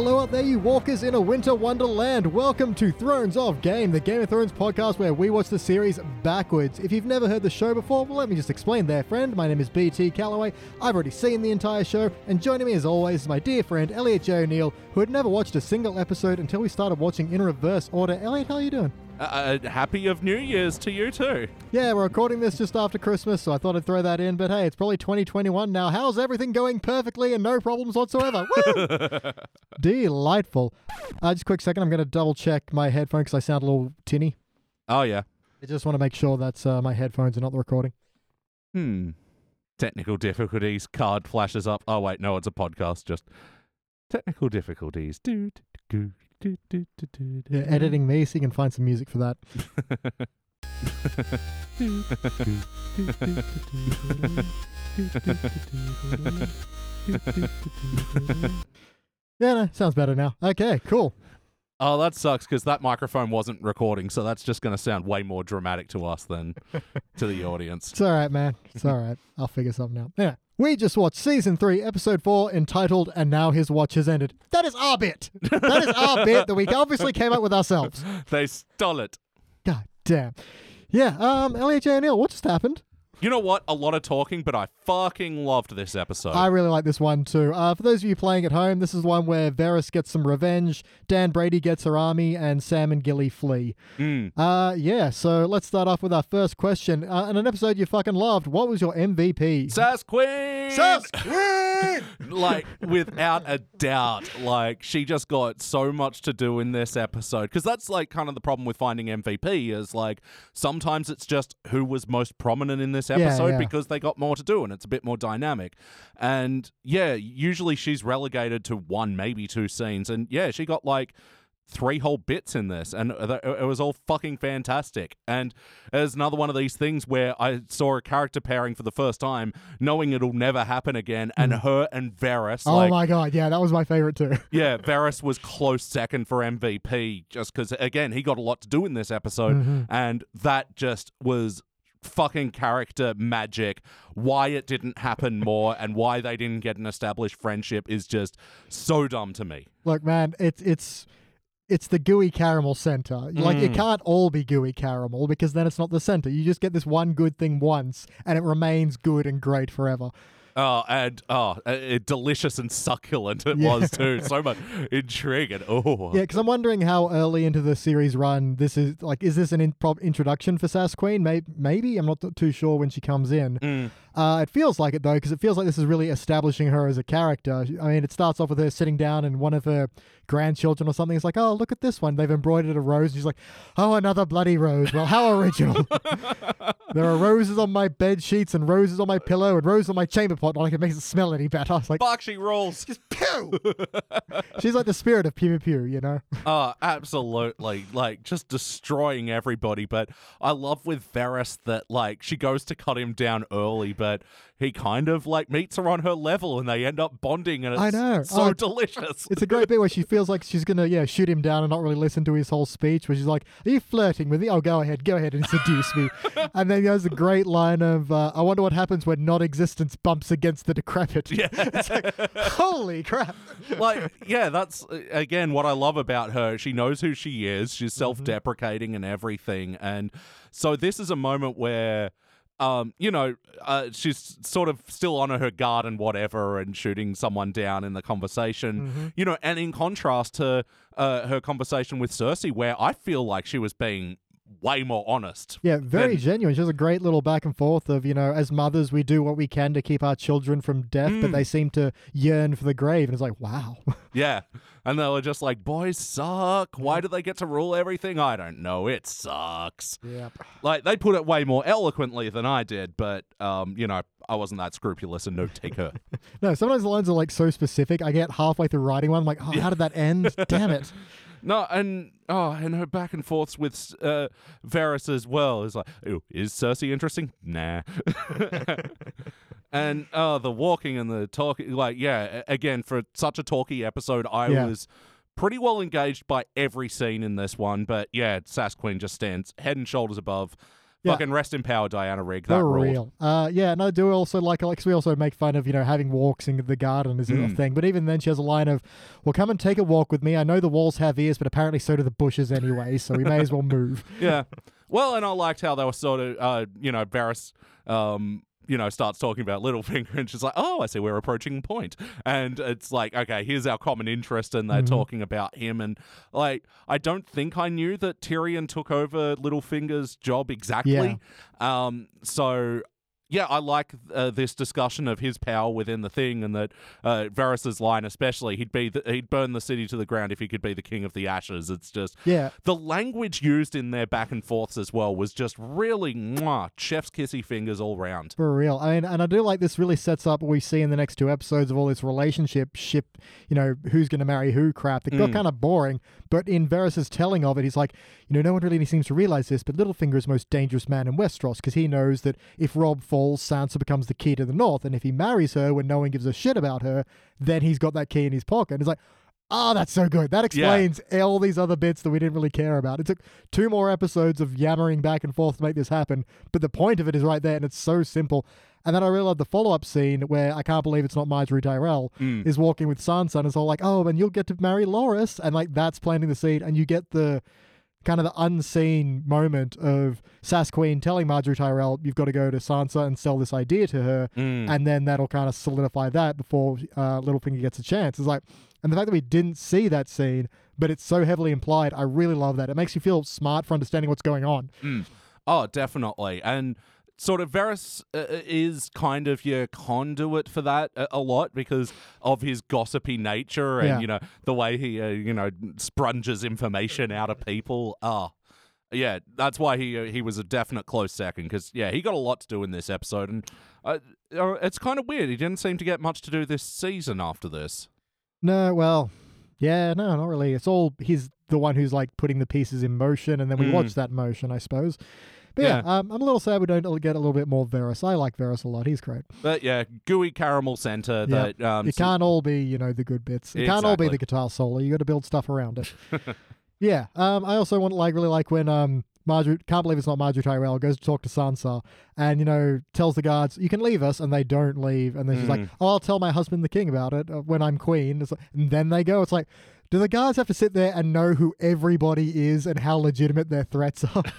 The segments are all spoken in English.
Hello out there, you walkers in a winter wonderland. Welcome to Thrones of Game, the Game of Thrones podcast where we watch the series backwards. If you've never heard the show before, well, let me just explain there, friend. My name is BT Calloway. I've already seen the entire show, and joining me as always is my dear friend Elliot J. O'Neill, who had never watched a single episode until we started watching in reverse order. Elliot, how are you doing? Uh, uh, happy of New Year's to you too. Yeah, we're recording this just after Christmas, so I thought I'd throw that in. But hey, it's probably 2021 now. How's everything going perfectly and no problems whatsoever? Woo! Delightful. Uh, just a quick second, I'm going to double check my headphones because I sound a little tinny. Oh yeah. I just want to make sure that's uh, my headphones are not the recording. Hmm. Technical difficulties. Card flashes up. Oh wait, no, it's a podcast. Just technical difficulties. Do, do, do, do, do, Yeah, editing me so you can find some music for that. Yeah, no, sounds better now. Okay, cool. Oh, that sucks because that microphone wasn't recording, so that's just going to sound way more dramatic to us than to the audience. It's all right, man. It's all right. I'll figure something out. Yeah. We just watched season three, episode four, entitled "And Now His Watch Has Ended." That is our bit. That is our bit that we obviously came up with ourselves. They stole it. God damn. Yeah. Um, Elliot J. O'Neill, what just happened? You know what? A lot of talking, but I fucking loved this episode. I really like this one too. Uh, for those of you playing at home, this is one where Varys gets some revenge, Dan Brady gets her army, and Sam and Gilly flee. Mm. Uh, yeah. So let's start off with our first question. Uh, in an episode you fucking loved, what was your MVP? Sass Queen! Sass Queen! like without a doubt like she just got so much to do in this episode because that's like kind of the problem with finding mvp is like sometimes it's just who was most prominent in this Yeah, episode yeah. because they got more to do and it's a bit more dynamic and yeah usually she's relegated to one maybe two scenes and yeah she got like three whole bits in this and it was all fucking fantastic and there's another one of these things where i saw a character pairing for the first time knowing it'll never happen again and her and Varys oh like my god, yeah, that was my favorite too. yeah Varys was close second for MVP just cuz again he got a lot to do in this episode Mm-hmm. and that just was fucking character magic why it didn't happen more and why they didn't get an established friendship is just so dumb to me Look, man, it's it's it's the gooey caramel center. Like it Mm. can't all be gooey caramel because then it's not the center. You just get this one good thing once, and it remains good and great forever. Oh, and oh, uh, uh, delicious and succulent it Yeah. was too. So much intrigue and oh, Yeah, because I'm wondering how early into the series run this is. Like, is this an in- introduction for Sass Queen? Maybe, maybe I'm not too sure when she comes in. Mm. Uh, it feels like it though, because it feels like this is really establishing her as a character. I mean, it starts off with her sitting down and one of her grandchildren or something is like, "Oh, look at this one! They've embroidered a rose." And she's like, "Oh, another bloody rose! Well, how original! there are roses on my bed sheets and roses on my pillow and roses on my chamber pot. Not like it makes it smell any better." I was like, Fuck, she rolls. "Pew!" she's like the spirit of pew pew pew, you know? Oh, absolutely. Like, just destroying everybody. But I love with Varys that, like, she goes to cut him down early, but he kind of, like, meets her on her level and they end up bonding, and it's I know. so Oh, delicious. It's a great bit where she feels like she's gonna, yeah, shoot him down and not really listen to his whole speech. Where she's like, "Are you flirting with me? Oh, go ahead, go ahead and seduce me." and then there's a great line of, uh, "I wonder what happens when non-existence bumps against the decrepit." Yeah. it's like, holy crap! like yeah that's uh, again what i love about her she knows who she is she's self-deprecating and everything and so this is a moment where um, you know, uh, she's sort of still on her guard and whatever, and shooting someone down in the conversation. You know, and in contrast to uh, her conversation with Cersei, where I feel like she was being way more honest. Yeah, very Then- genuine. She has a great little back and forth of, you know, as mothers, we do what we can to keep our children from death, but Mm. they seem to yearn for the grave. And it's like, wow. Yeah. And they were just like, boys suck. Why do they get to rule everything? I don't know. It sucks. yeah. Like they put it way more eloquently than I did, but um, you know, I wasn't that scrupulous and note taker. No, sometimes the lines are like so specific. I get halfway through writing one, I'm like, oh, how did that end? Damn it. No, and oh, and her back and forths with uh, Varys as well is like, oh, is Cersei interesting? Nah. and uh, the walking and the talking, like, yeah, again for such a talky episode, I Yeah. was pretty well engaged by every scene in this one. But yeah, Sass Queen just stands head and shoulders above. Yeah. Fucking rest in power, Diana Rigg. That For ruled. real. Uh, yeah, and I do also like, like, 'cause we also make fun of, you know, having walks in the garden is a Mm. thing. But even then, she has a line of, well, come and take a walk with me. I know the walls have ears, but apparently so do the bushes anyway, so we may as well move. yeah. Well, and I liked how they were sort of, uh, you know, Varys, um, you know, starts talking about Littlefinger, and she's like, "Oh, I see, we're approaching point." And it's like, okay, here's our common interest, and they're Mhm. talking about him. And like, I don't think I knew that Tyrion took over Littlefinger's job exactly. Um, so. Yeah, I like uh, this discussion of his power within the thing, and that uh, Varys's line, especially, he'd be the, he'd burn the city to the ground if he could be the king of the ashes. It's just Yeah, the language used in their back and forths as well was just really mwah, chef's kissy fingers all round. For real. I mean, and I do like this really sets up what we see in the next two episodes of all this relationship ship, you know, who's going to marry who crap. It got Mm. kind of boring, but in Varys' telling of it, he's like, you know, no one really seems to realize this, but Littlefinger is the most dangerous man in Westeros because he knows that if Robb falls, Sansa becomes the key to the north. And if he marries her when no one gives a shit about her, then he's got that key in his pocket. And it's like, Oh, that's so good. That explains all these other bits that we didn't really care about. It took two more episodes of yammering back and forth to make this happen, but the point of it is right there, and it's so simple. And then I really love the follow up scene where I can't believe it's not Margaery Tyrell Mm. is walking with Sansa, and it's all like, oh, and you'll get to marry Loras, and like that's planting the seed, and you get the kind of the unseen moment of Sass Queen telling Margaery Tyrell, you've got to go to Sansa and sell this idea to her, Mm. and then that'll kind of solidify that before uh, Littlefinger gets a chance. It's like, and the fact that we didn't see that scene, but it's so heavily implied, I really love that. It makes you feel smart for understanding what's going on. Mm. Oh, definitely. And sort of Varys uh, is kind of your conduit for that a, a lot because of his gossipy nature and, Yeah. you know, the way he, uh, you know, sprunges information out of people. Oh, yeah, that's why he uh, he was a definite close second because, yeah, he got a lot to do in this episode. And uh, uh, it's kind of weird. He didn't seem to get much to do this season after this. No, well, yeah, no, not really. It's all he's the one who's like putting the pieces in motion, and then we Mm. watch that motion, I suppose. But yeah, um, I'm a little sad we don't get a little bit more Varys. I like Varys a lot. He's great. But yeah, gooey caramel center Yeah. that um, It can't all be, you know, the good bits. It can't all be the guitar solo. You got to build stuff around it. yeah. Um. I also want like really like when um Margaery can't believe it's not Margaery Tyrell goes to talk to Sansa and you know tells the guards you can leave us and they don't leave and then she's like Mm. oh I'll tell my husband the king about it uh, when I'm queen. It's like, and then they go. It's like. Do the guards have to sit there and know who everybody is and how legitimate their threats are?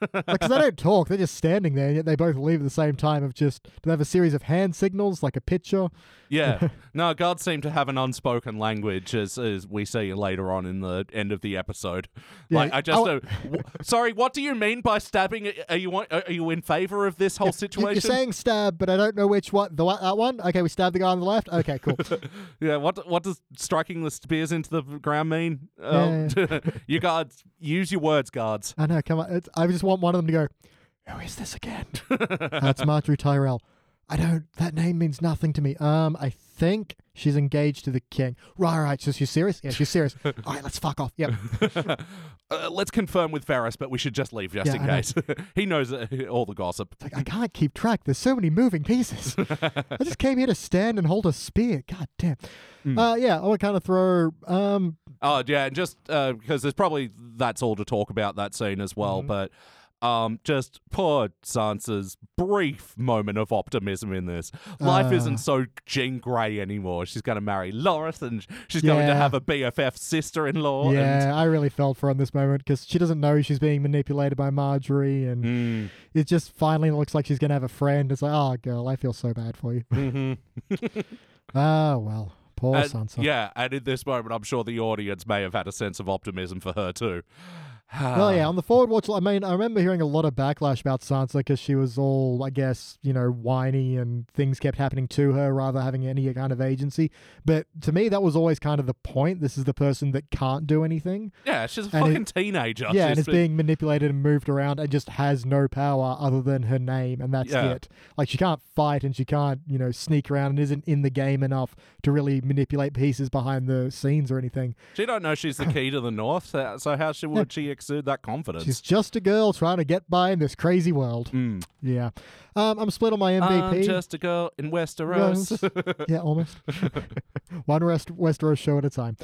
Because they don't talk, they're just standing there, yet they both leave at the same time. Of just, do they have a series of hand signals, like a picture? Yeah. No, guards seem to have an unspoken language, as, as we see later on in the end of the episode. Yeah, Like, I just. oh- uh, w- sorry, what do you mean by stabbing? Are you want- are you in favor of this whole You- situation? You're saying stab, but I don't know which one. The that one? Okay, we stabbed the guy on the left. Okay, cool. yeah. What what does striking the spears into the ground mean? Um, you guards use your words, guards. I know. Come on. It's, I just want one of them to go. Who is this again? That's Margaery Tyrell. I don't. That name means nothing to me. Um, I think she's engaged to the king. Right, right. So she's serious. Yeah, she's serious. All right, let's fuck off. Yep. uh, let's confirm with Varys, but we should just leave just Yeah, in I know. case. he knows uh, all the gossip. Like I can't keep track. There's so many moving pieces. I just came here to stand and hold a spear. God damn. Mm. Uh, yeah, I would kind of throw. Um, Oh yeah, and just uh, because there's probably that's all to talk about that scene as well, Mhm. but um, just poor Sansa's brief moment of optimism in this. Life Uh. isn't so Jean Grey anymore. She's going to marry Loras, and she's going to have a BFF sister-in-law. yeah, I really felt for her in this moment because she doesn't know she's being manipulated by Margaery, and And, it just finally looks like she's gonna have a friend. It's like, oh, girl, I feel so bad for you. mm, mhm. Ah, well, poor And- Sansa. yeah, and in this moment, I'm sure the audience may have had a sense of optimism for her too. Well, um, yeah, on the forward watch, I mean, I remember hearing a lot of backlash about Sansa because she was all, I guess, you know, whiny and things kept happening to her rather having any kind of agency. But to me, that was always kind of the point. This is the person that can't do anything. yeah, she's a and fucking it- teenager. yeah, and She's is being manipulated and moved around and just has no power other than her name, and that's Yeah. it. Like, she can't fight and she can't, you know, sneak around and isn't in the game enough to really manipulate pieces behind the scenes or anything. She don't know she's the key to the north, so how should, would she exude that confidence? She's just a girl trying to get by in this crazy world. Mm. Yeah. Um, I'm split on my MVP. I'm just a girl in Westeros. yeah, almost. One West Westeros show at a time.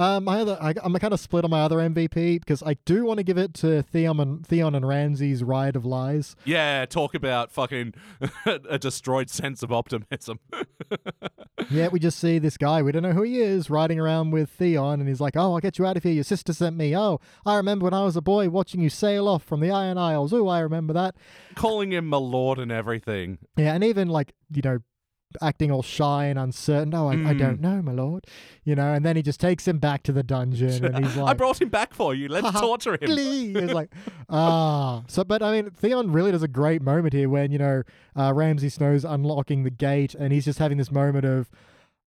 Um, my other, I, I'm kind of split on my other MVP because I do want to give it to Theon and Theon and Ramsay's Riot of Lies. Yeah, talk about fucking a destroyed sense of optimism. yeah, we just see this guy. We don't know who he is riding around with Theon, and he's like, "Oh, I'll get you out of here. Your sister sent me. Oh, I remember when I was a boy watching you sail off from the Iron Isles. Oh, I remember that." Calling him my lord and everything. Yeah, and even like you know, acting all shy and uncertain. Oh, I, I don't know, my lord. You know, and then he just takes him back to the dungeon, and he's like, I brought him back for you. Let's torture him. It's like, ah. So, but I mean, Theon really does a great moment here when you know uh, Ramsay Snow's unlocking the gate, and he's just having this moment of.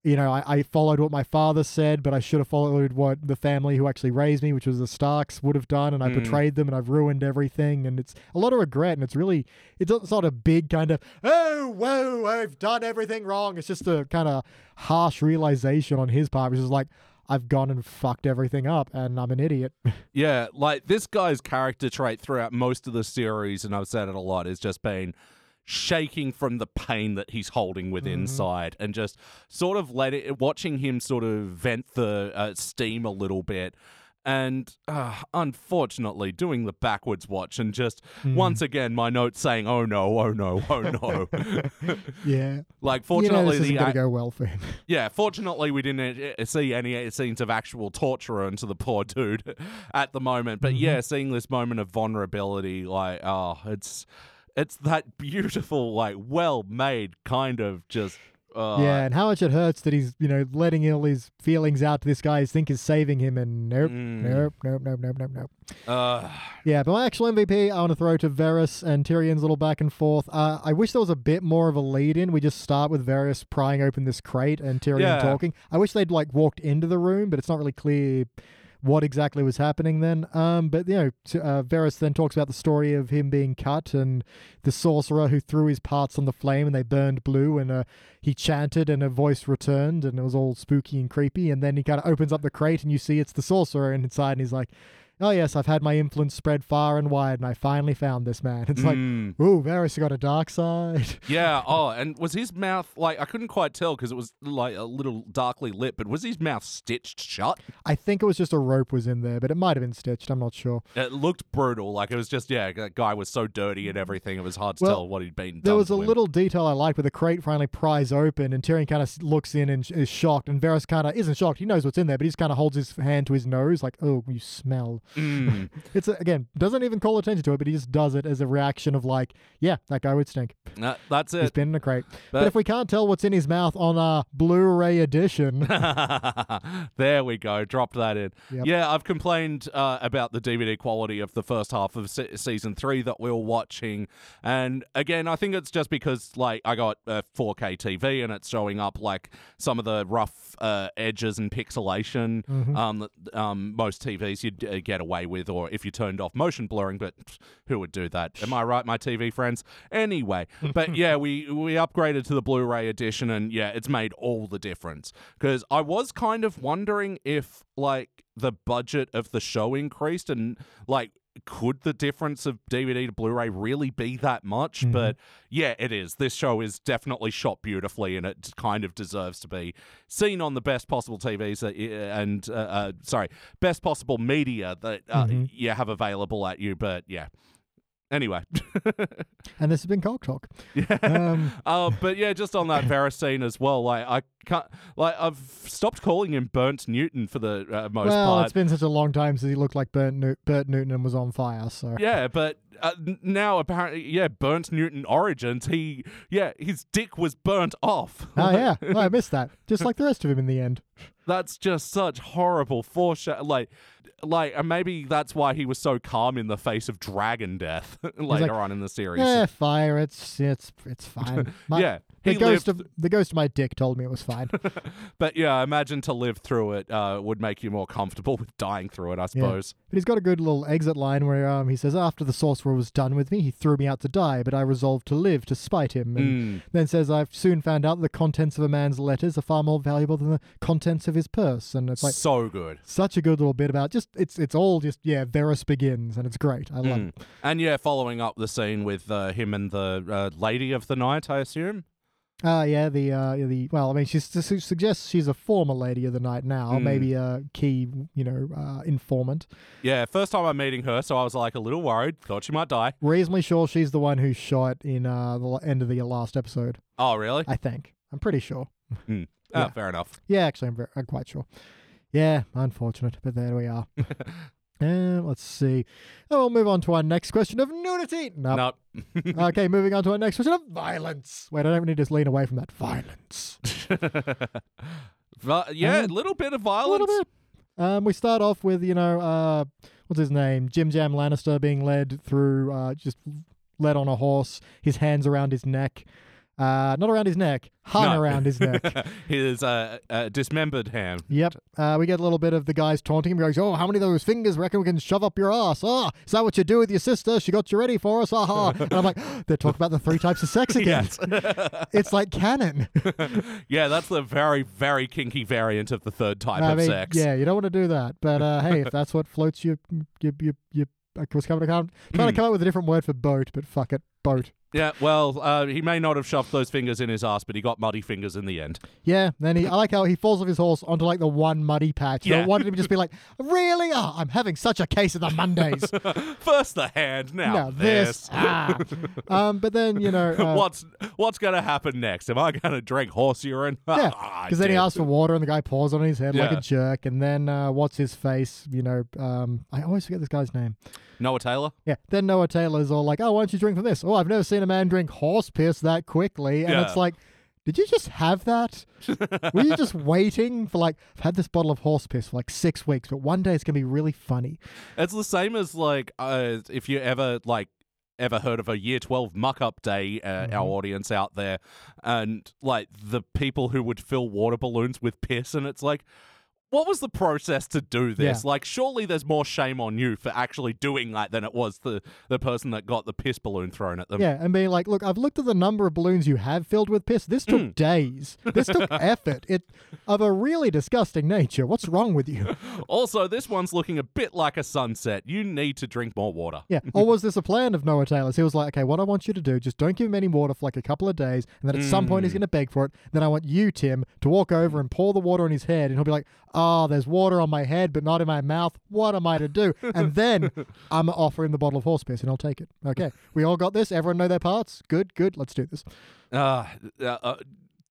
You know, I, I followed what my father said, but I should have followed what the family who actually raised me, which was the Starks, would have done, and I Mm. betrayed them, and I've ruined everything, and it's a lot of regret, and it's really, it's not- a big kind of, oh, whoa, I've done everything wrong. It's just a kind of harsh realization on his part, which is like, I've gone and fucked everything up, and I'm an idiot. Yeah, like this guy's character trait throughout most of the series, and I've said it a lot, is just been shaking from the pain that he's holding with inside and just sort of let it watching him sort of vent the uh, steam a little bit and uh, unfortunately doing the backwards watch and just once again my notes saying oh no oh no oh no yeah. like you know fortunately the gonna go well for him. yeah, fortunately, we didn't uh, see any scenes of actual torture into the poor dude at the moment. But Mm-hmm. yeah, seeing this moment of vulnerability, like, oh, it's it's that beautiful, like, well made kind of just. Uh, yeah, and how much it hurts that he's, you know, letting all his feelings out to this guy he think is saving him, and nope, Mm. nope, nope, nope, nope, nope, nope. Uh, Yeah, but my actual MVP, I want to throw to Varys and Tyrion's little back and forth. Uh, I wish there was a bit more of a lead in. We just start with Varys prying open this crate and Tyrion Yeah. talking. I wish they'd like walked into the room, but it's not really clear what exactly was happening then. Um, but you know, uh, Varys then talks about the story of him being cut and the sorcerer who threw his parts on the flame and they burned blue, and uh, he chanted and a voice returned and it was all spooky and creepy. And then he kind of opens up the crate and you see it's the sorcerer inside, and he's like. Oh yes, I've had my influence spread far and wide, and I finally found this man. It's like, mm, ooh, Varys got a dark side. yeah. Oh, and was his mouth like I couldn't quite tell because it was like a little darkly lit, but was his mouth stitched shut? I think it was just a rope was in there, but it might have been stitched. I'm not sure. It looked brutal. Like it was just yeah, that guy was so dirty and everything. It was hard to Well, tell what he'd been. There was a him. little detail I liked where the crate finally pries open, and Tyrion kind of looks in and is shocked, and Varys kind of isn't shocked. He knows what's in there, but he just kind of holds his hand to his nose, like, "Oh, you smell." Mm. It's a, again doesn't even call attention to it, but he just does it as a reaction of like, "Yeah, that guy would stink. Uh, that's He's it. been in a crate." But, But- if we can't tell what's in his mouth on a Blu-ray edition, there we go. Dropped that in. Yep. Yeah, I've complained uh, about the DVD quality of the first half of se- season three that we were watching, and again, I think it's just because like I got a 4K TV and it's showing up like some of the rough uh, edges and pixelation Mm-hmm. um, that um, most TVs you'd uh, get away with, or if you turned off motion blurring. But who would do that? Am I right, my TV friends? Anyway, but yeah, we we upgraded to the Blu-ray edition, and yeah, it's made all the difference. Because I was kind of wondering if like the budget of the show increased, and like could the difference of DVD to Blu-ray really be that much? But yeah, it is. This show is definitely shot beautifully, and it kind of deserves to be seen on the best possible TVs and uh, uh, sorry, best possible media that uh, Mhm. you have available at you. But yeah. Anyway, and this has been Cock Talk. yeah. Um, Uh, but yeah, just on that Varys scene as well. Like I can't, like I've stopped calling him Burnt Newton for the uh, most well, part. it's been such a long time since he looked like Bert, New- Bert Newton and was on fire. So Yeah, but uh, now apparently, yeah, Burnt Newton Origins. He, yeah, his dick was burnt off. Oh yeah, oh, I missed that. Just like the rest of him in the end. That's just such horrible foreshadow. Like, like, and maybe that's why he was so calm in the face of dragon death later like, on in the series. Yeah, fire. It's it's it's fine. My, Yeah, the ghost lived- of the ghost of my dick told me it was fine. But yeah, I imagine to live through it uh, would make you more comfortable with dying through it. I suppose. But he's got a good little exit line where um, he says, "After the sorcerer was done with me, he threw me out to die, but I resolved to live to spite him." And Mm. then says, "I've soon found out that the contents of a man's letters are far more valuable than the contents of his purse." And it's like so good. such a good little bit about just it's it's all just yeah, Varys begins, and it's great. I love Mm. it. And yeah, following up the scene with uh, him and the uh, lady of the night, I assume. Uh, yeah, the uh, the well, I mean, she suggests she's a former lady of the night now, Mm. maybe a key, you know, uh, informant. Yeah, first time I'm meeting her, so I was like a little worried. Thought she might die. Reasonably sure she's the one who shot in uh, the end of the last episode. Oh, really? I think. I'm pretty sure. Oh, yeah. fair enough. Yeah, actually, I'm, very, I'm quite sure. Yeah, unfortunate, but there we are. Uh, let's see. Oh, we'll move on to our next question of nudity. Nope. Nope. okay, moving on to our next question of violence. Wait, I don't need to just lean away from that. Violence. yeah, a Um, little bit of A violence. little bit. Um, we start off with, you know, uh, what's his name? Jim Jam Lannister being led through, uh, just led on a horse, his hands around his neck. Uh, not around his neck, hung No. around his neck. His uh, uh, dismembered hand. Yep. Uh, we get a little bit of the guys taunting him. He goes, Oh, how many of those fingers reckon we can shove up your ass? Ah, is that what you do with your sister? She got you ready for us. Aha. and I'm like, They're talking about the three types of sex again. It's like canon. yeah, that's the very, very kinky variant of the third type I of mean, sex. yeah, you don't want to do that. But uh, hey, if that's what floats you, you, you, you I was coming to come, trying to come up with a different word for boat, but fuck it, boat. Yeah, well, uh, he may not have shoved those fingers in his ass, but he got muddy fingers in the end. Yeah, then he, I like how he falls off his horse onto like the one muddy patch. Yeah. know, wanted him to just be like, really? Oh, I'm having such a case of the Mondays. First the hand, now, now this. this. Ah. um, but then you know, uh, what's what's gonna happen next? Am I gonna drink horse urine? Yeah, Ah, I Because then he asks for water, and the guy pours on his head like a jerk. And then uh, what's his face? You know, um, I always forget this guy's name. Noah Taylor. Yeah. Then Noah Taylor's all like, "Oh, why don't you drink from this? Oh, I've never seen a man drink horse piss that quickly." And Yeah. it's like, did you just have that? Were you just waiting for like? I've had this bottle of horse piss for like six weeks, but one day it's gonna be really funny. It's the same as like uh, if you ever like ever heard of a year 12 muck up day uh, Mm-hmm. our audience out there and like the people who would fill water balloons with piss and it's like what was the process to do this? Yeah. Like, surely there's more shame on you for actually doing that than it was the the person that got the piss balloon thrown at them. Yeah, and being like, look, I've looked at the number of balloons you have filled with piss. This Hmm. took days. This took effort. It of a really disgusting nature. What's wrong with you? Also, this one's looking a bit like a sunset. You need to drink more water. Yeah. Or was this a plan of Noah Taylor's? He was like, okay, what I want you to do, just don't give him any water for like a couple of days, and then at some point Mm. he's going to beg for it. Then I want you, Tim, to walk over and pour the water on his head, and he'll be like, oh, there's water on my head, but not in my mouth. What am I to do? And then I'm gonna offer him the bottle of horse piss, and I'll take it. Okay. We all got this. Everyone know their parts. Good. Good. Let's do this. Uh, uh, uh,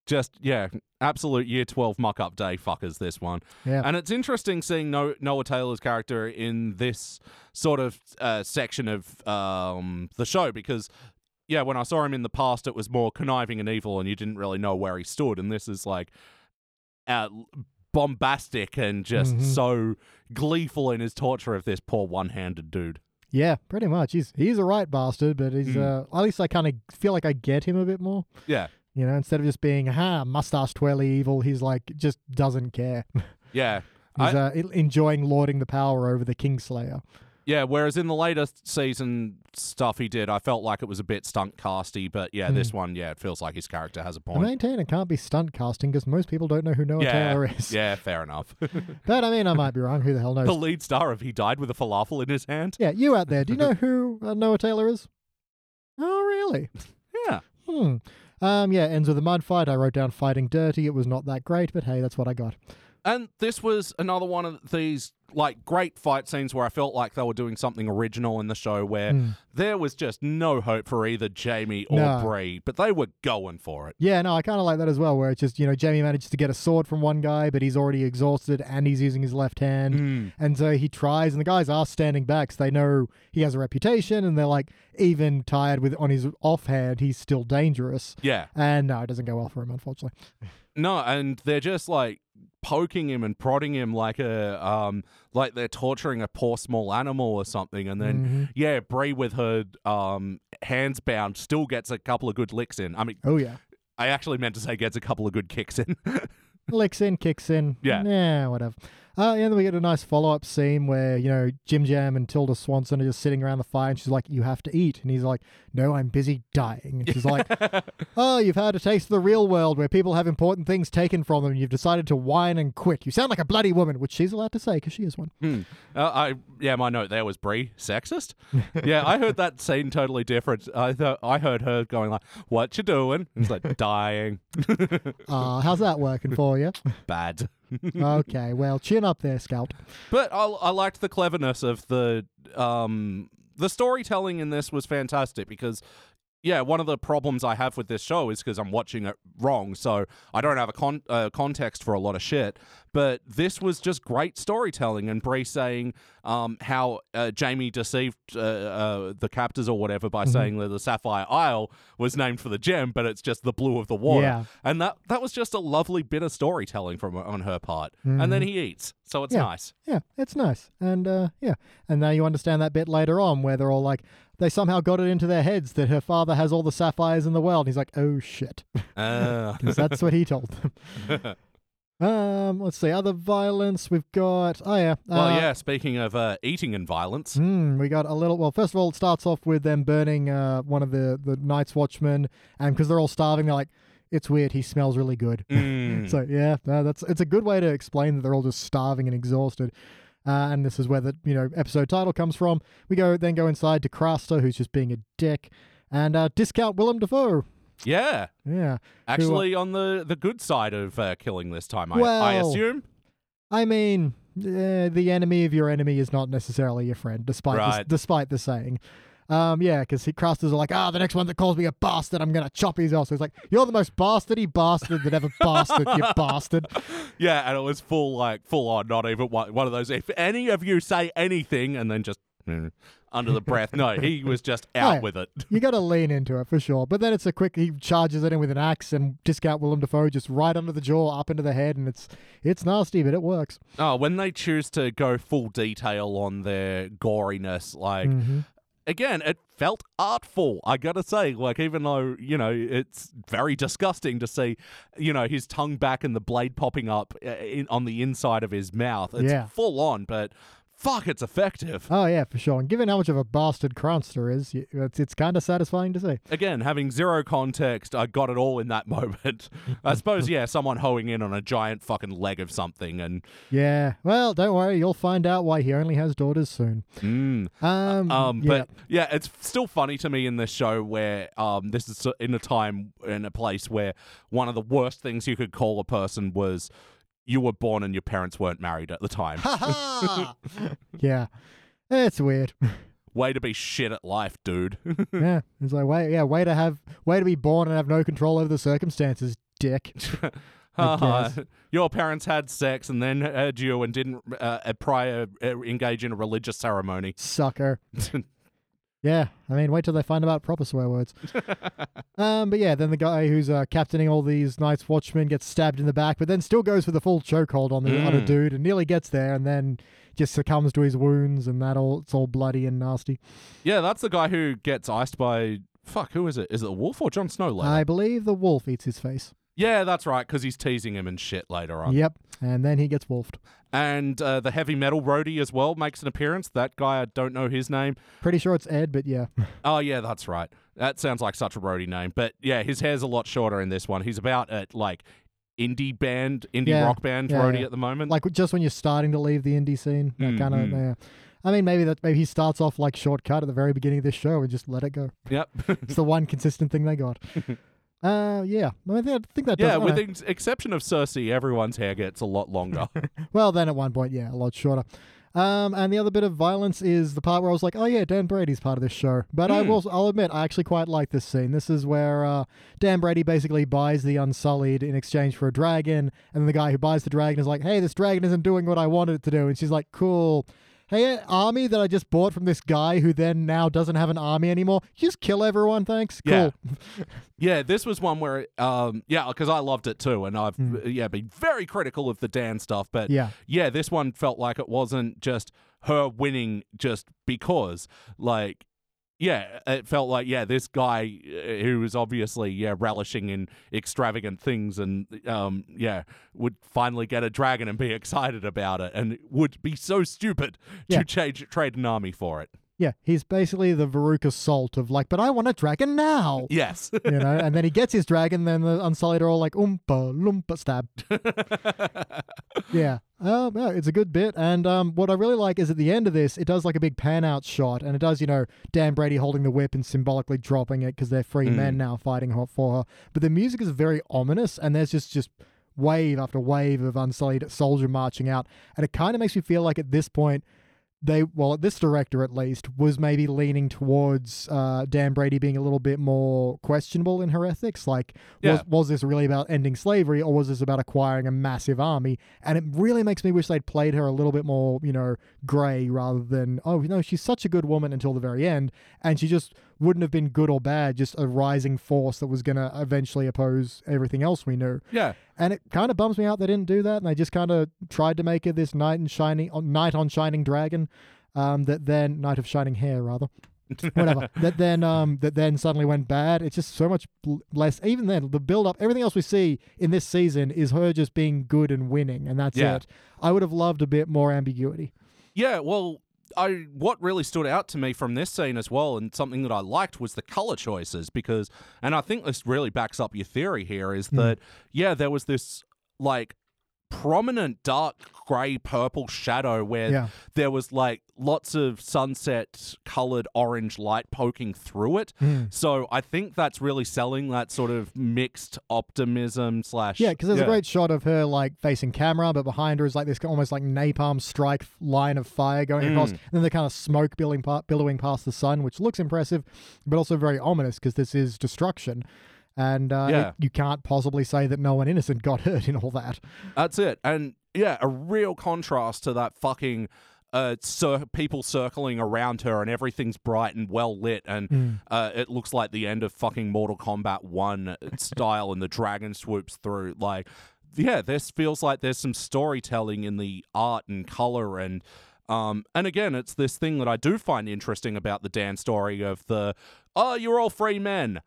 just, yeah, absolute year 12 muck up day fuckers, this one. Yeah. And it's interesting seeing no- Noah Taylor's character in this sort of uh, section of um, the show because, yeah, when I saw him in the past, it was more conniving and evil, and you didn't really know where he stood. And this is like uh, bombastic and just Mhm. so gleeful in his torture of this poor one handed dude. Yeah, pretty much. He's he's a right bastard, but he's Mm. uh, at least I kind of feel like I get him a bit more. Yeah. You know, instead of just being ha mustache twirly evil, he's like just doesn't care. Yeah. He's I- uh, enjoying lording the power over the Kingslayer. Yeah, whereas in the later season stuff he did, I felt like it was a bit stunt casty, but yeah, Hmm. this one, yeah, it feels like his character has a point. I maintain it can't be stunt casting because most people don't know who Noah yeah, Taylor is. yeah, fair enough. But I mean, I might be wrong. Who the hell knows? the lead star of He Died with a Falafel in his hand. yeah, you out there, do you know who uh, Noah Taylor is? Oh, really? Yeah. Hmm. Um, yeah, ends with a mud fight. I wrote down fighting dirty. It was not that great, but hey, that's what I got. And this was another one of these like great fight scenes where I felt like they were doing something original in the show where Hmm. there was just no hope for either Jamie or No. Bree, but they were going for it. Yeah, no, I kind of like that as well, where it's just, you know, Jamie manages to get a sword from one guy, but he's already exhausted and he's using his left hand. Mm. And so he tries, and the guys are standing back, so they know he has a reputation, and they're like, even tired with on his offhand, he's still dangerous. Yeah. And no, it doesn't go well for him, unfortunately. No, and they're just like poking him and prodding him like a um like they're torturing a poor small animal or something and then Mhm. yeah, Bree with her um hands bound still gets a couple of good licks in. I mean, Oh, yeah. I actually meant to say gets a couple of good kicks in. Licks in, kicks in. Yeah. Yeah, whatever. Uh, yeah, then we get a nice follow up scene where, you know, Jim Jam and Tilda Swanson are just sitting around the fire and she's like, You have to eat. And he's like, No, I'm busy dying. And she's like, Oh, you've had a taste of the real world where people have important things taken from them and you've decided to whine and quit. You sound like a bloody woman, which she's allowed to say because she is one. Hmm. Uh, I yeah, my note there was Brie sexist. yeah, I heard that scene totally different. I thought I heard her going like, "What you doing?" And it's like dying. Uh, how's that working for you? Bad. Okay, well, chin up there, Scout. But I, I liked the cleverness of the um the storytelling in this was fantastic because yeah, one of the problems I have with this show is because I'm watching it wrong, so I don't have a con- uh, context for a lot of shit. But this was just great storytelling, and Bree saying um, how uh, Jamie deceived uh, uh, the captors or whatever by Mm-hmm. saying that the Sapphire Isle was named for the gem, but it's just the blue of the water. Yeah. And that that was just a lovely bit of storytelling from on her part. And then he eats, so it's Mm-hmm. Yeah. nice. Yeah, it's nice. And uh, yeah, and now you understand that bit later on where they're all like, they somehow got it into their heads that her father has all the sapphires in the world. And He's like, oh shit. Uh, 'Cause that's what he told them. um, let's see, other violence we've got. Oh yeah. well, uh, yeah. Speaking of uh, eating and violence, Hmm, we got a little. Well, first of all, it starts off with them burning uh, one of the the Night's Watchmen, and because they're all starving, they're like, "It's weird. He smells really good." Mm. so yeah, no, that's it's a good way to explain that they're all just starving and exhausted. Uh, and this is where the you know episode title comes from. We go then go inside to Craster, who's just being a dick, and uh, discount Willem Dafoe. Yeah, Yeah, actually on the the good side of uh, killing this time, I, I assume. I mean, uh, the enemy of your enemy is not necessarily your friend, despite the, Right. despite the saying. Um, yeah, because Craster's are like, ah, the next one that calls me a bastard, I'm gonna chop his ass. So it's like, you're the most bastardy bastard that ever bastard, you bastard. Yeah, and it was full like full on, not even one, one of those. If any of you say anything, and then just mm, under the breath, no, he was just out with it. You got to lean into it for sure. But then it's a quick. He charges it in with an axe and discount Willem Dafoe just right under the jaw, up into the head, and it's it's nasty, but it works. Oh, when they choose to go full detail on their goriness, like Mhm. again, it felt artful. I gotta say, like even though you know it's very disgusting to see, you know, his tongue back and the blade popping up uh, in, on the inside of his mouth. It's Yeah. full on, but fuck, it's effective. Oh yeah, for sure. And given how much of a bastard Craster is, it's it's kind of satisfying to see. Again, having zero context, I got it all in that moment. I suppose, yeah, someone hoeing in on a giant fucking leg of something, and Yeah. Well, don't worry, you'll find out why he only has daughters soon. mm, Um. Um, yeah. but yeah, it's still funny to me in this show where um, this is in a time in a place where one of the worst things you could call a person was you were born and your parents weren't married at the time. yeah. It's weird. Way to be shit at life, dude. yeah. It's like way yeah, way to have way to be born and have no control over the circumstances, dick. Uh, your parents had sex and then had you and didn't uh, uh, prior uh, engage in a religious ceremony. Sucker. Yeah, I mean, wait till they find out proper swear words. um, but yeah, then the guy who's uh, captaining all these Night's Watchmen gets stabbed in the back, but then still goes for the full chokehold on the Mm. dude and nearly gets there, and then just succumbs to his wounds, and that all it's all bloody and nasty. yeah, that's the guy who gets iced by. Fuck, who is it? Is it the wolf or Jon Snow later? I believe the wolf eats his face. Yeah, that's right, because he's teasing him and shit later on. Yep, and then he gets wolfed. And uh, the heavy metal roadie as well makes an appearance. That guy, I don't know his name. Pretty sure it's Ed, but yeah. Oh, yeah, that's right. That sounds like such a roadie name. But yeah, his hair's a lot shorter in this one. He's about at like indie band, indie Yeah, rock band yeah, roadie yeah. at the moment. like just when you're starting to leave the indie scene, that kind of. Mhm. Yeah. I mean, maybe that maybe he starts off like shortcut at the very beginning of this show and just let it go. yep. It's the one consistent thing they got. Uh, yeah. I, mean, I think that does. yeah, with the ex- exception of Cersei, everyone's hair gets a lot longer. Well, then at one point, yeah, a lot shorter. Um, and the other bit of violence is the part where I was like, "Oh yeah, Dan Brady's part of this show." But I Hmm. will, I'll admit, I actually quite like this scene. This is where uh, Dan Brady basically buys the Unsullied in exchange for a dragon, and then the guy who buys the dragon is like, "Hey, this dragon isn't doing what I wanted it to do," and she's like, "Cool." Hey, army that I just bought from this guy who then now doesn't have an army anymore. Just kill everyone, thanks. Cool. Yeah. yeah, this was one where, um, yeah, because I loved it too, and I've uh, yeah been very critical of the Dan stuff, but. Yeah. yeah, this one felt like it wasn't just her winning just because, like, yeah, it felt like yeah, this guy uh, who was obviously yeah relishing in extravagant things and um yeah would finally get a dragon and be excited about it and would be so stupid Yeah. to change trade an army for it. Yeah, he's basically the Veruca Salt of like, but I want a dragon now. Yes. you know, and then he gets his dragon, then the Unsullied are all like, oompa, loompa, stab. yeah. Um, yeah, it's a good bit. And um, what I really like is at the end of this, it does like a big pan out shot, and it does, you know, Dan Brady holding the whip and symbolically dropping it because they're free Mm. men now fighting for her. But the music is very ominous, and there's just just wave after wave of Unsullied soldier marching out, and it kind of makes me feel like at this point. They well, this director at least was maybe leaning towards uh, Dan Brady being a little bit more questionable in her ethics. Like, was, was this really about ending slavery or was this about acquiring a massive army? And it really makes me wish they'd played her a little bit more, you know, grey rather than, oh, you know, she's such a good woman until the very end. And she just wouldn't have been good or bad, just a rising force that was going to eventually oppose everything else we knew. yeah. And it kind of bums me out they didn't do that. And they just kind of tried to make it this knight in shining, uh, knight on shining dragon. Um, that then knight of shining hair rather whatever that then um that then suddenly went bad it's just so much less even then the build up everything else we see in this season is her just being good and winning and that's Yeah. it i would have loved a bit more ambiguity Yeah, well, I what really stood out to me from this scene as well, and something that I liked was the color choices because, and I think this really backs up your theory here is hmm. that yeah, there was this like prominent dark gray purple shadow where Yeah. there was like lots of sunset colored orange light poking through it. Hmm. So I think that's really selling that sort of mixed optimism slash yeah because there's a great shot of her like facing camera but behind her is like this almost like napalm strike line of fire going across Mm. and then the kind of smoke billowing, pa- billowing past the sun which looks impressive but also very ominous because this is destruction and uh, Yeah. it- you can't possibly say that no one innocent got hurt in all that That's it. And yeah, a real contrast to that fucking uh, cir- people circling around her and everything's bright and well lit and Mm. uh, it looks like the end of fucking Mortal Kombat 1 style and the dragon swoops through. Like, yeah, this feels like there's some storytelling in the art and color and. Um, and again, it's this thing that I do find interesting about the Dan story of the, oh, you're all free men,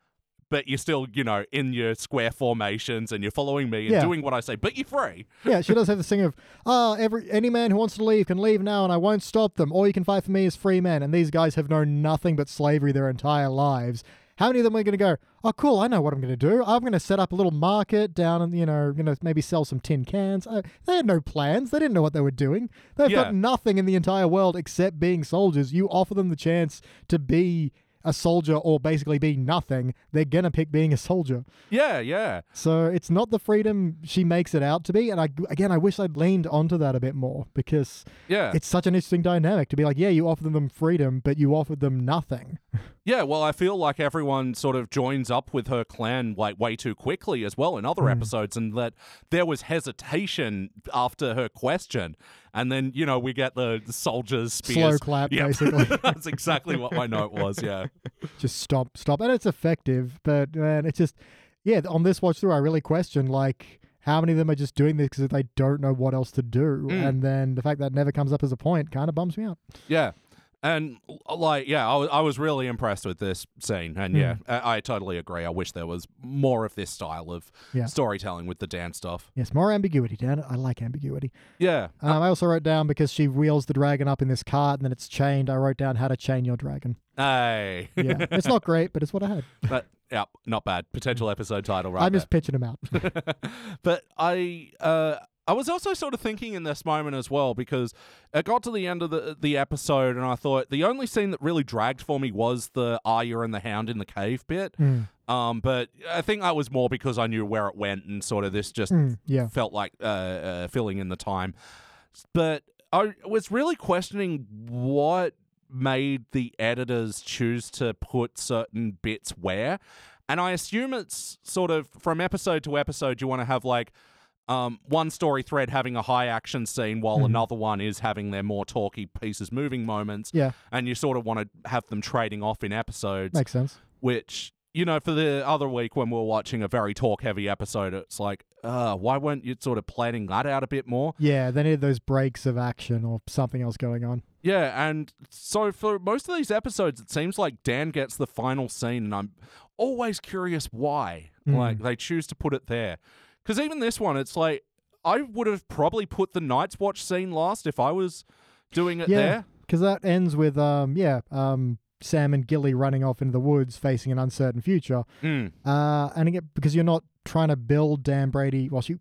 but you're still, you know, in your square formations and you're following me and Yeah. doing what I say, but you're free. yeah, she does have this thing of, ah, every any man who wants to leave can leave now, and I won't stop them. All you can fight for me is free men, and these guys have known nothing but slavery their entire lives. How many of them are going to go? Oh, cool! I know what I'm going to do. I'm going to set up a little market down, and you know, going to maybe sell some tin cans. Uh, they had no plans. They didn't know what they were doing. They've Yeah. got nothing in the entire world except being soldiers. You offer them the chance to be a soldier or basically be nothing. They're gonna pick being a soldier. Yeah, yeah. So it's not the freedom she makes it out to be. And I again, I wish I'd leaned onto that a bit more because Yeah. it's such an interesting dynamic to be like, yeah, you offered them freedom, but you offered them nothing. Yeah, well, I feel like everyone sort of joins up with her clan like way too quickly as well in other Hmm. episodes, and that there was hesitation after her question, and then you know we get the soldiers spears. Slow clap, Yep. basically. That's exactly what my note was. Yeah, just stop, stop, and it's effective. But man, it's just yeah. On this watch through, I really question like. How many of them are just doing this because they don't know what else to do? Mm. And then the fact that never comes up as a point kind of bums me out. yeah. And like, yeah, I was, I was really impressed with this scene, and yeah, Hmm. I, I totally agree. I wish there was more of this style of Yeah. storytelling with the dance stuff. Yes, more ambiguity, Dan. I like ambiguity. Yeah, Um, I also wrote down because she wheels the dragon up in this cart and then it's chained. I wrote down how to chain your dragon. hey, Yeah, it's not great, but it's what I had. but yeah, not bad. Potential episode title, right? I'm there. just pitching them out. but I uh I was also sort of thinking in this moment as well because it got to the end of the the episode and I thought the only scene that really dragged for me was the Arya and the Hound in the cave bit. Mm, Um, but I think that was more because I knew where it went and sort of this just mm, yeah. felt like uh, uh, filling in the time. But I was really questioning what made the editors choose to put certain bits where. And I assume it's sort of from episode to episode, you want to have like um, one story thread having a high action scene while Mhm. another one is having their more talky pieces moving moments. Yeah, And you sort of want to have them trading off in episodes makes sense. which you know for the other week when we were watching a very talk heavy episode it's like uh, why weren't you sort of planning that out a bit more? Yeah, they needed those breaks of action or something else going on. Yeah, and so for most of these episodes, it seems like Dan gets the final scene, and I'm always curious why. Mm. Like they choose to put it there, because even this one, it's like I would have probably put the Night's Watch scene last if I was doing it Yeah. there. Because that ends with, um, yeah, um, Sam and Gilly running off into the woods facing an uncertain future. Mm. Uh, and again, because you're not trying to build Dan Brady, well, you,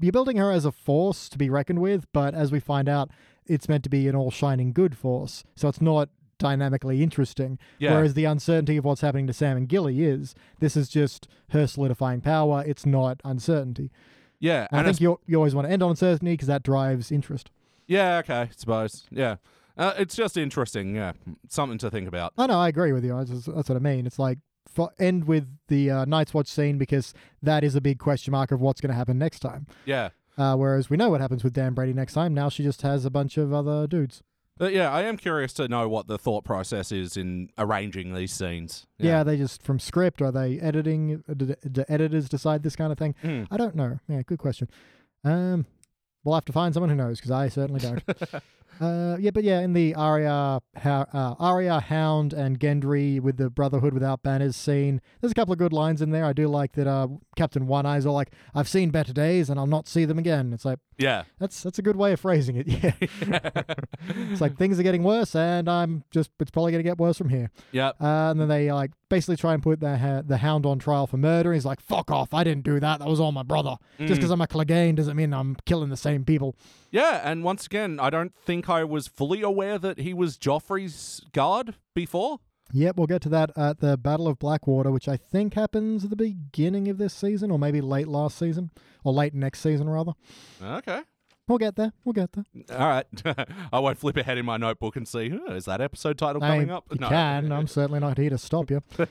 you're building her as a force to be reckoned with, but as we find out, it's meant to be an all shining good force. So it's not dynamically interesting. Yeah. Whereas the uncertainty of what's happening to Sam and Gilly is this is just her solidifying power. It's not uncertainty. yeah, And I think you you always want to end on uncertainty because that drives interest. yeah, okay, I suppose, yeah. Uh, it's just interesting, yeah, something to think about. I know, I agree with you. That's, that's what I mean. It's like f- end with the uh, Night's Watch scene because that is a big question mark of what's going to happen next time. Yeah, Uh, whereas we know what happens with Dan Brady next time. Now she just has a bunch of other dudes. But yeah, I am curious to know what the thought process is in arranging these scenes. Yeah, they just from script. Are they editing? Do, do editors decide this kind of thing? Mm. I don't know. Yeah, good question. Um, we'll have to find someone who knows because I certainly don't. uh, yeah, but yeah, in the Arya, uh, Arya, Hound, and Gendry with the Brotherhood without banners scene, there's a couple of good lines in there. I do like that. Uh, Captain One Eye's all like, "I've seen better days, and I'll not see them again." It's like yeah. that's that's a good way of phrasing it. Yeah, it's like things are getting worse, and I'm just it's probably gonna get worse from here. Yeah, Uh, and then they like basically try and put the ha- the Hound on trial for murder. He's like, "Fuck off! I didn't do that. That was all my brother. Just Mm. because I'm a Clegane doesn't mean I'm killing the same people." Yeah, and once again, I don't think I was fully aware that he was Joffrey's guard before. Yep, we'll get to that at the Battle of Blackwater, which I think happens at the beginning of this season, or maybe late last season, or late next season rather. Okay. We'll get there. We'll get there. All right. I won't flip ahead in my notebook and see, "Huh, is that episode title I coming up? You No. can. I'm certainly not here to stop you.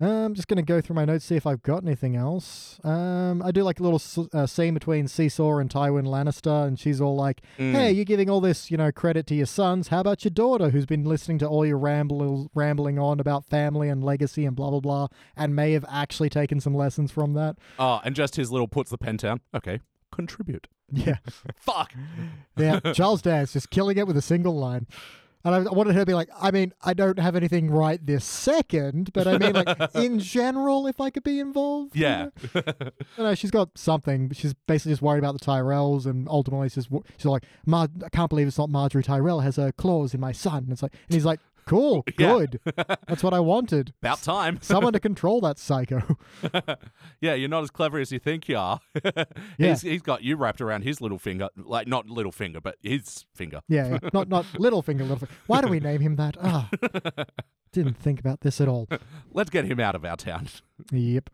I'm just going to go through my notes, see if I've got anything else. Um, I do like a little uh, scene between Cersei and Tywin Lannister, and she's all like, Mm. "Hey, you're giving all this, you know, credit to your sons. How about your daughter, who's been listening to all your ramble- rambling on about family and legacy and blah blah blah, and may have actually taken some lessons from that?" Oh, and just his little puts the pen down. Okay. Contribute. Yeah, Fuck. yeah. Charles Dance just killing it with a single line. And I wanted her to be like, I mean, I don't have anything right this second, but I mean, like, in general, if I could be involved. you Yeah. know? I know she's got something. but She's basically just worried about the Tyrells, and ultimately, it's just, she's like, Mar- I can't believe it's not Marjorie Tyrell has a claws in my son. And it's like, and he's like, cool, Yeah. good. That's what I wanted. About time. Someone to control that psycho. yeah, you're not as clever as you think you are. Yeah. he's, he's got you wrapped around his little finger. Like, not little finger, but his finger. yeah, yeah. Not not Littlefinger. Littlefinger. Why do we name him that? Ah, didn't think about this at all. Let's get him out of our town. Yep.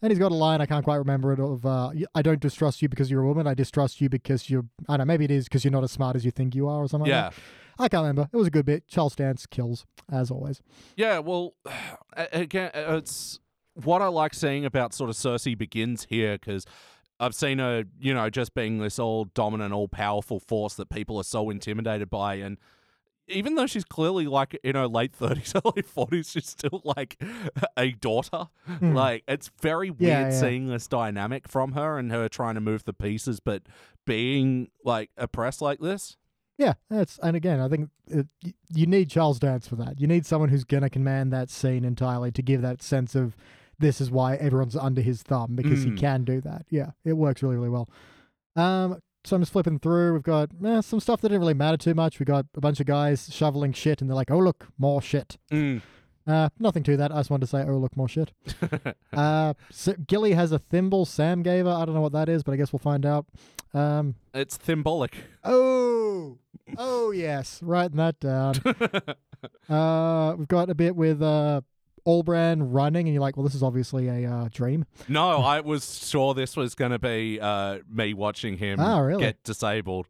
And he's got a line I can't quite remember it of uh, I don't distrust you because you're a woman. I distrust you because you're I don't know maybe it is because you're not as smart as you think you are or something. yeah. Like that. I can't remember. It was a good bit. Charles Dance kills as always. Yeah, well, again, uh, it's what I like seeing about sort of Cersei begins here because I've seen her, you know, just being this all dominant, all powerful force that people are so intimidated by. And even though she's clearly like in her late 30s, early 40s, she's still like a daughter. Like, it's very weird. Yeah, yeah. seeing this dynamic from her and her trying to move the pieces, but being like oppressed like this. Yeah, that's and again I think it, you need Charles Dance for that. You need someone who's gonna command that scene entirely to give that sense of this is why everyone's under his thumb because he Mm. can do that. Yeah, it works really really well. Um, so I'm just flipping through. We've got eh, some stuff that didn't really matter too much. We got a bunch of guys shoveling shit, and they're like, "Oh look, more shit." Mm. Uh, nothing to that. I just wanted to say, "Oh look, more shit." uh, S- Gilly has a thimble Sam gave her. I don't know what that is, but I guess we'll find out. Um, It's symbolic. oh, oh yes, writing that down. Uh, we've got a bit with uh, Allbrand running, and you're like, well, this is obviously a uh, dream. No, I was sure this was going to be uh, me watching him Ah, really? get disabled.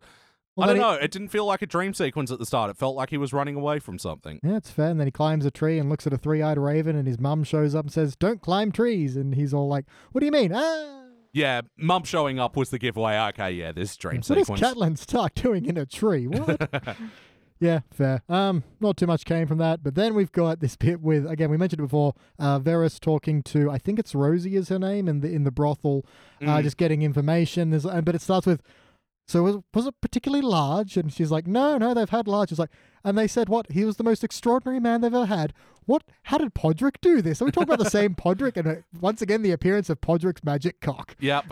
Well, I don't know. It didn't feel like a dream sequence at the start. It felt like he was running away from something. Yeah, it's fair. And then he climbs a tree and looks at a three-eyed raven, and his mum shows up and says, "Don't climb trees." And he's all like, "What do you mean?" Ah. Yeah, mum showing up was the giveaway. Okay, yeah, this dream What is sequence. Catelyn Stark doing in a tree? What? Yeah, fair. Um, not too much came from that, but then we've got this bit with again we mentioned it before. Uh, Varys talking to I think it's Rosie is her name in the in the brothel, uh, Mm. just getting information. There's, but it starts with, so was, was it particularly large? And she's like, no, no, they've had large. It's like, and they said what he was the most extraordinary man they've ever had. What? How did Podrick do this? Are we talking about the same Podrick? And uh, once again, the appearance of Podrick's magic cock. Yep.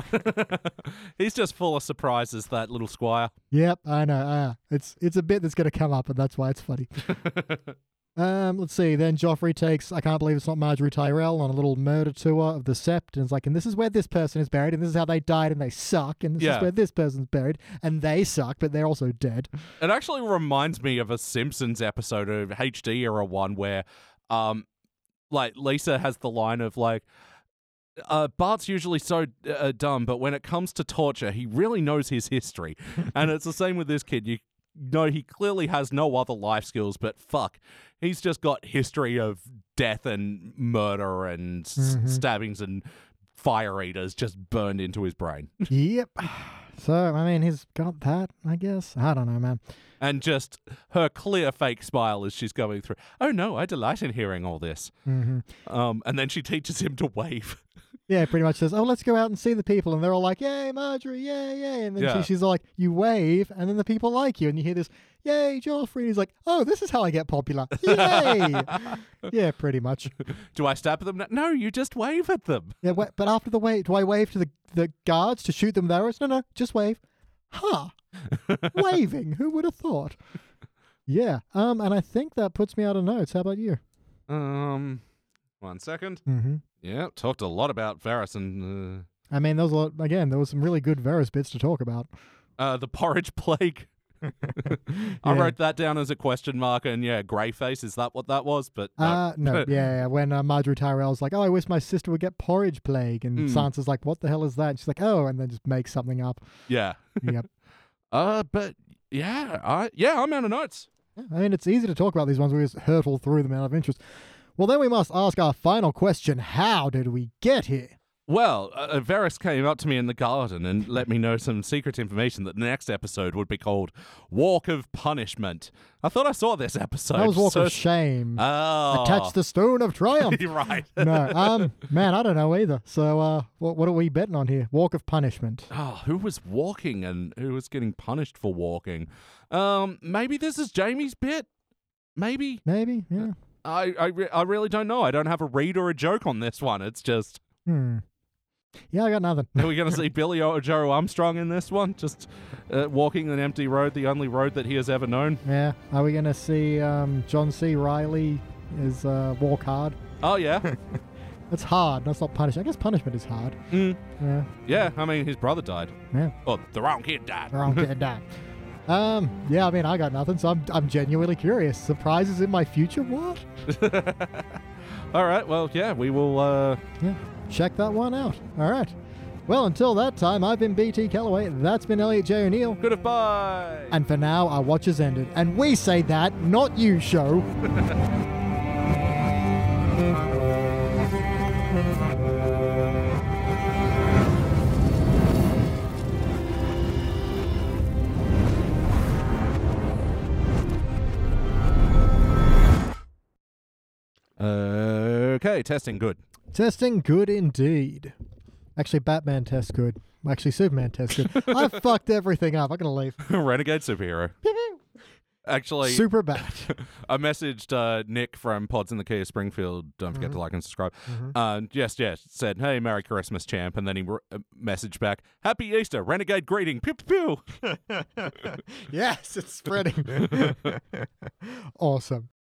He's just full of surprises, that little squire. Yep, I know. Uh, it's it's a bit that's going to come up, and that's why it's funny. Um, let's see. Then Joffrey takes, I can't believe it's not Marjorie Tyrell, on a little murder tour of the Sept. And it's like, and this is where this person is buried, and this is how they died, and they suck. And this Yeah. is where this person's buried, and they suck, but they're also dead. It actually reminds me of a Simpsons episode of HD era one where, um, like Lisa has the line of like, uh, Bart's usually so uh, dumb, but when it comes to torture, he really knows his history. and it's the same with this kid. You know, he clearly has no other life skills, but fuck, he's just got history of death and murder and s- Mhm. stabbings and fire eaters just burned into his brain. yep. So, I mean, he's got that, I guess. I don't know, man. and just her clear fake smile as she's going through. Oh no, I delight in hearing all this. hmm Um, and then she teaches him to wave. Yeah, pretty much says, oh, let's go out and see the people. And they're all like, yay, Margaery, yay, yay. And then Yeah. she, she's all like, you wave, and then the people like you. And you hear this, yay, Joffrey. And he's like, oh, this is how I get popular. Yay. yeah, pretty much. Do I stab at them? No, you just wave at them. Yeah, wa- but after the wave, do I wave to the, the guards to shoot them with arrows? No, no, just wave. Huh. Waving. Who would have thought? Yeah. Um, and I think that puts me out of notes. How about you? Um, one second. Mm-hmm. Yeah, talked a lot about Varys and I mean, there was a lot, again, there was some really good Varys bits to talk about. uh, uh, the porridge plague. I wrote that down as a question mark, and yeah, grey face. Is that what that was? But no. Uh, no, yeah, yeah. When uh, Margaery Tyrell's like, "Oh, I wish my sister would get porridge plague," and Mm. Sansa's like, "What the hell is that?" And she's like, "Oh," and then just makes something up. yeah. yep. Uh, but yeah, I yeah, I'm out of notes. Yeah, I mean, it's easy to talk about these ones. We just hurtle through them out of interest. Well, then we must ask our final question: How did we get here? Well, uh, Varys came up to me in the garden and let me know some secret information that the next episode would be called Walk of Punishment. I thought I saw this episode. That was Walk so- of Shame. Oh. Attach the stone of triumph. You're right. no, um, man, I don't know either. So, uh, what, what are we betting on here? Walk of punishment. Oh, who was walking and who was getting punished for walking? Um, maybe this is Jaime's bit. Maybe Maybe, yeah. I I, re- I really don't know. I don't have a read or a joke on this one. It's just Hmm. Yeah, I got nothing. are we going to see Billie or Joe Armstrong in this one? Just uh, walking an empty road, the only road that he has ever known. Yeah. Are we gonna see um, John C. Reilly is uh, walk hard? Oh yeah, That's hard. That's not punishment. I guess punishment is hard. mm, Yeah. yeah. I mean, his brother died. Yeah. Oh, the wrong kid died. Wrong kid died. Um. Yeah. I mean, I got nothing. So I'm I'm genuinely curious. Surprises in my future? What? All right. Well, yeah, we will. uh Yeah. Check that one out. All right. Well, until that time, I've been BT Calloway. That's been Elliot J. O'Neill. Goodbye. And for now, our watch has ended. And we say that, not you, show. okay, testing good. Testing good indeed. Actually, Batman tests good. Actually, Superman tests good. I fucked everything up. I'm gonna leave. Renegade superhero. Actually, Super bad. I messaged uh, Nick from Pods in the Key of Springfield. Don't forget to like and subscribe. Uh, yes, yes. Said, "Hey, Merry Christmas, champ," and then he r- uh, messaged back, "Happy Easter, Renegade greeting." Pew pew. pew. yes, it's spreading. awesome.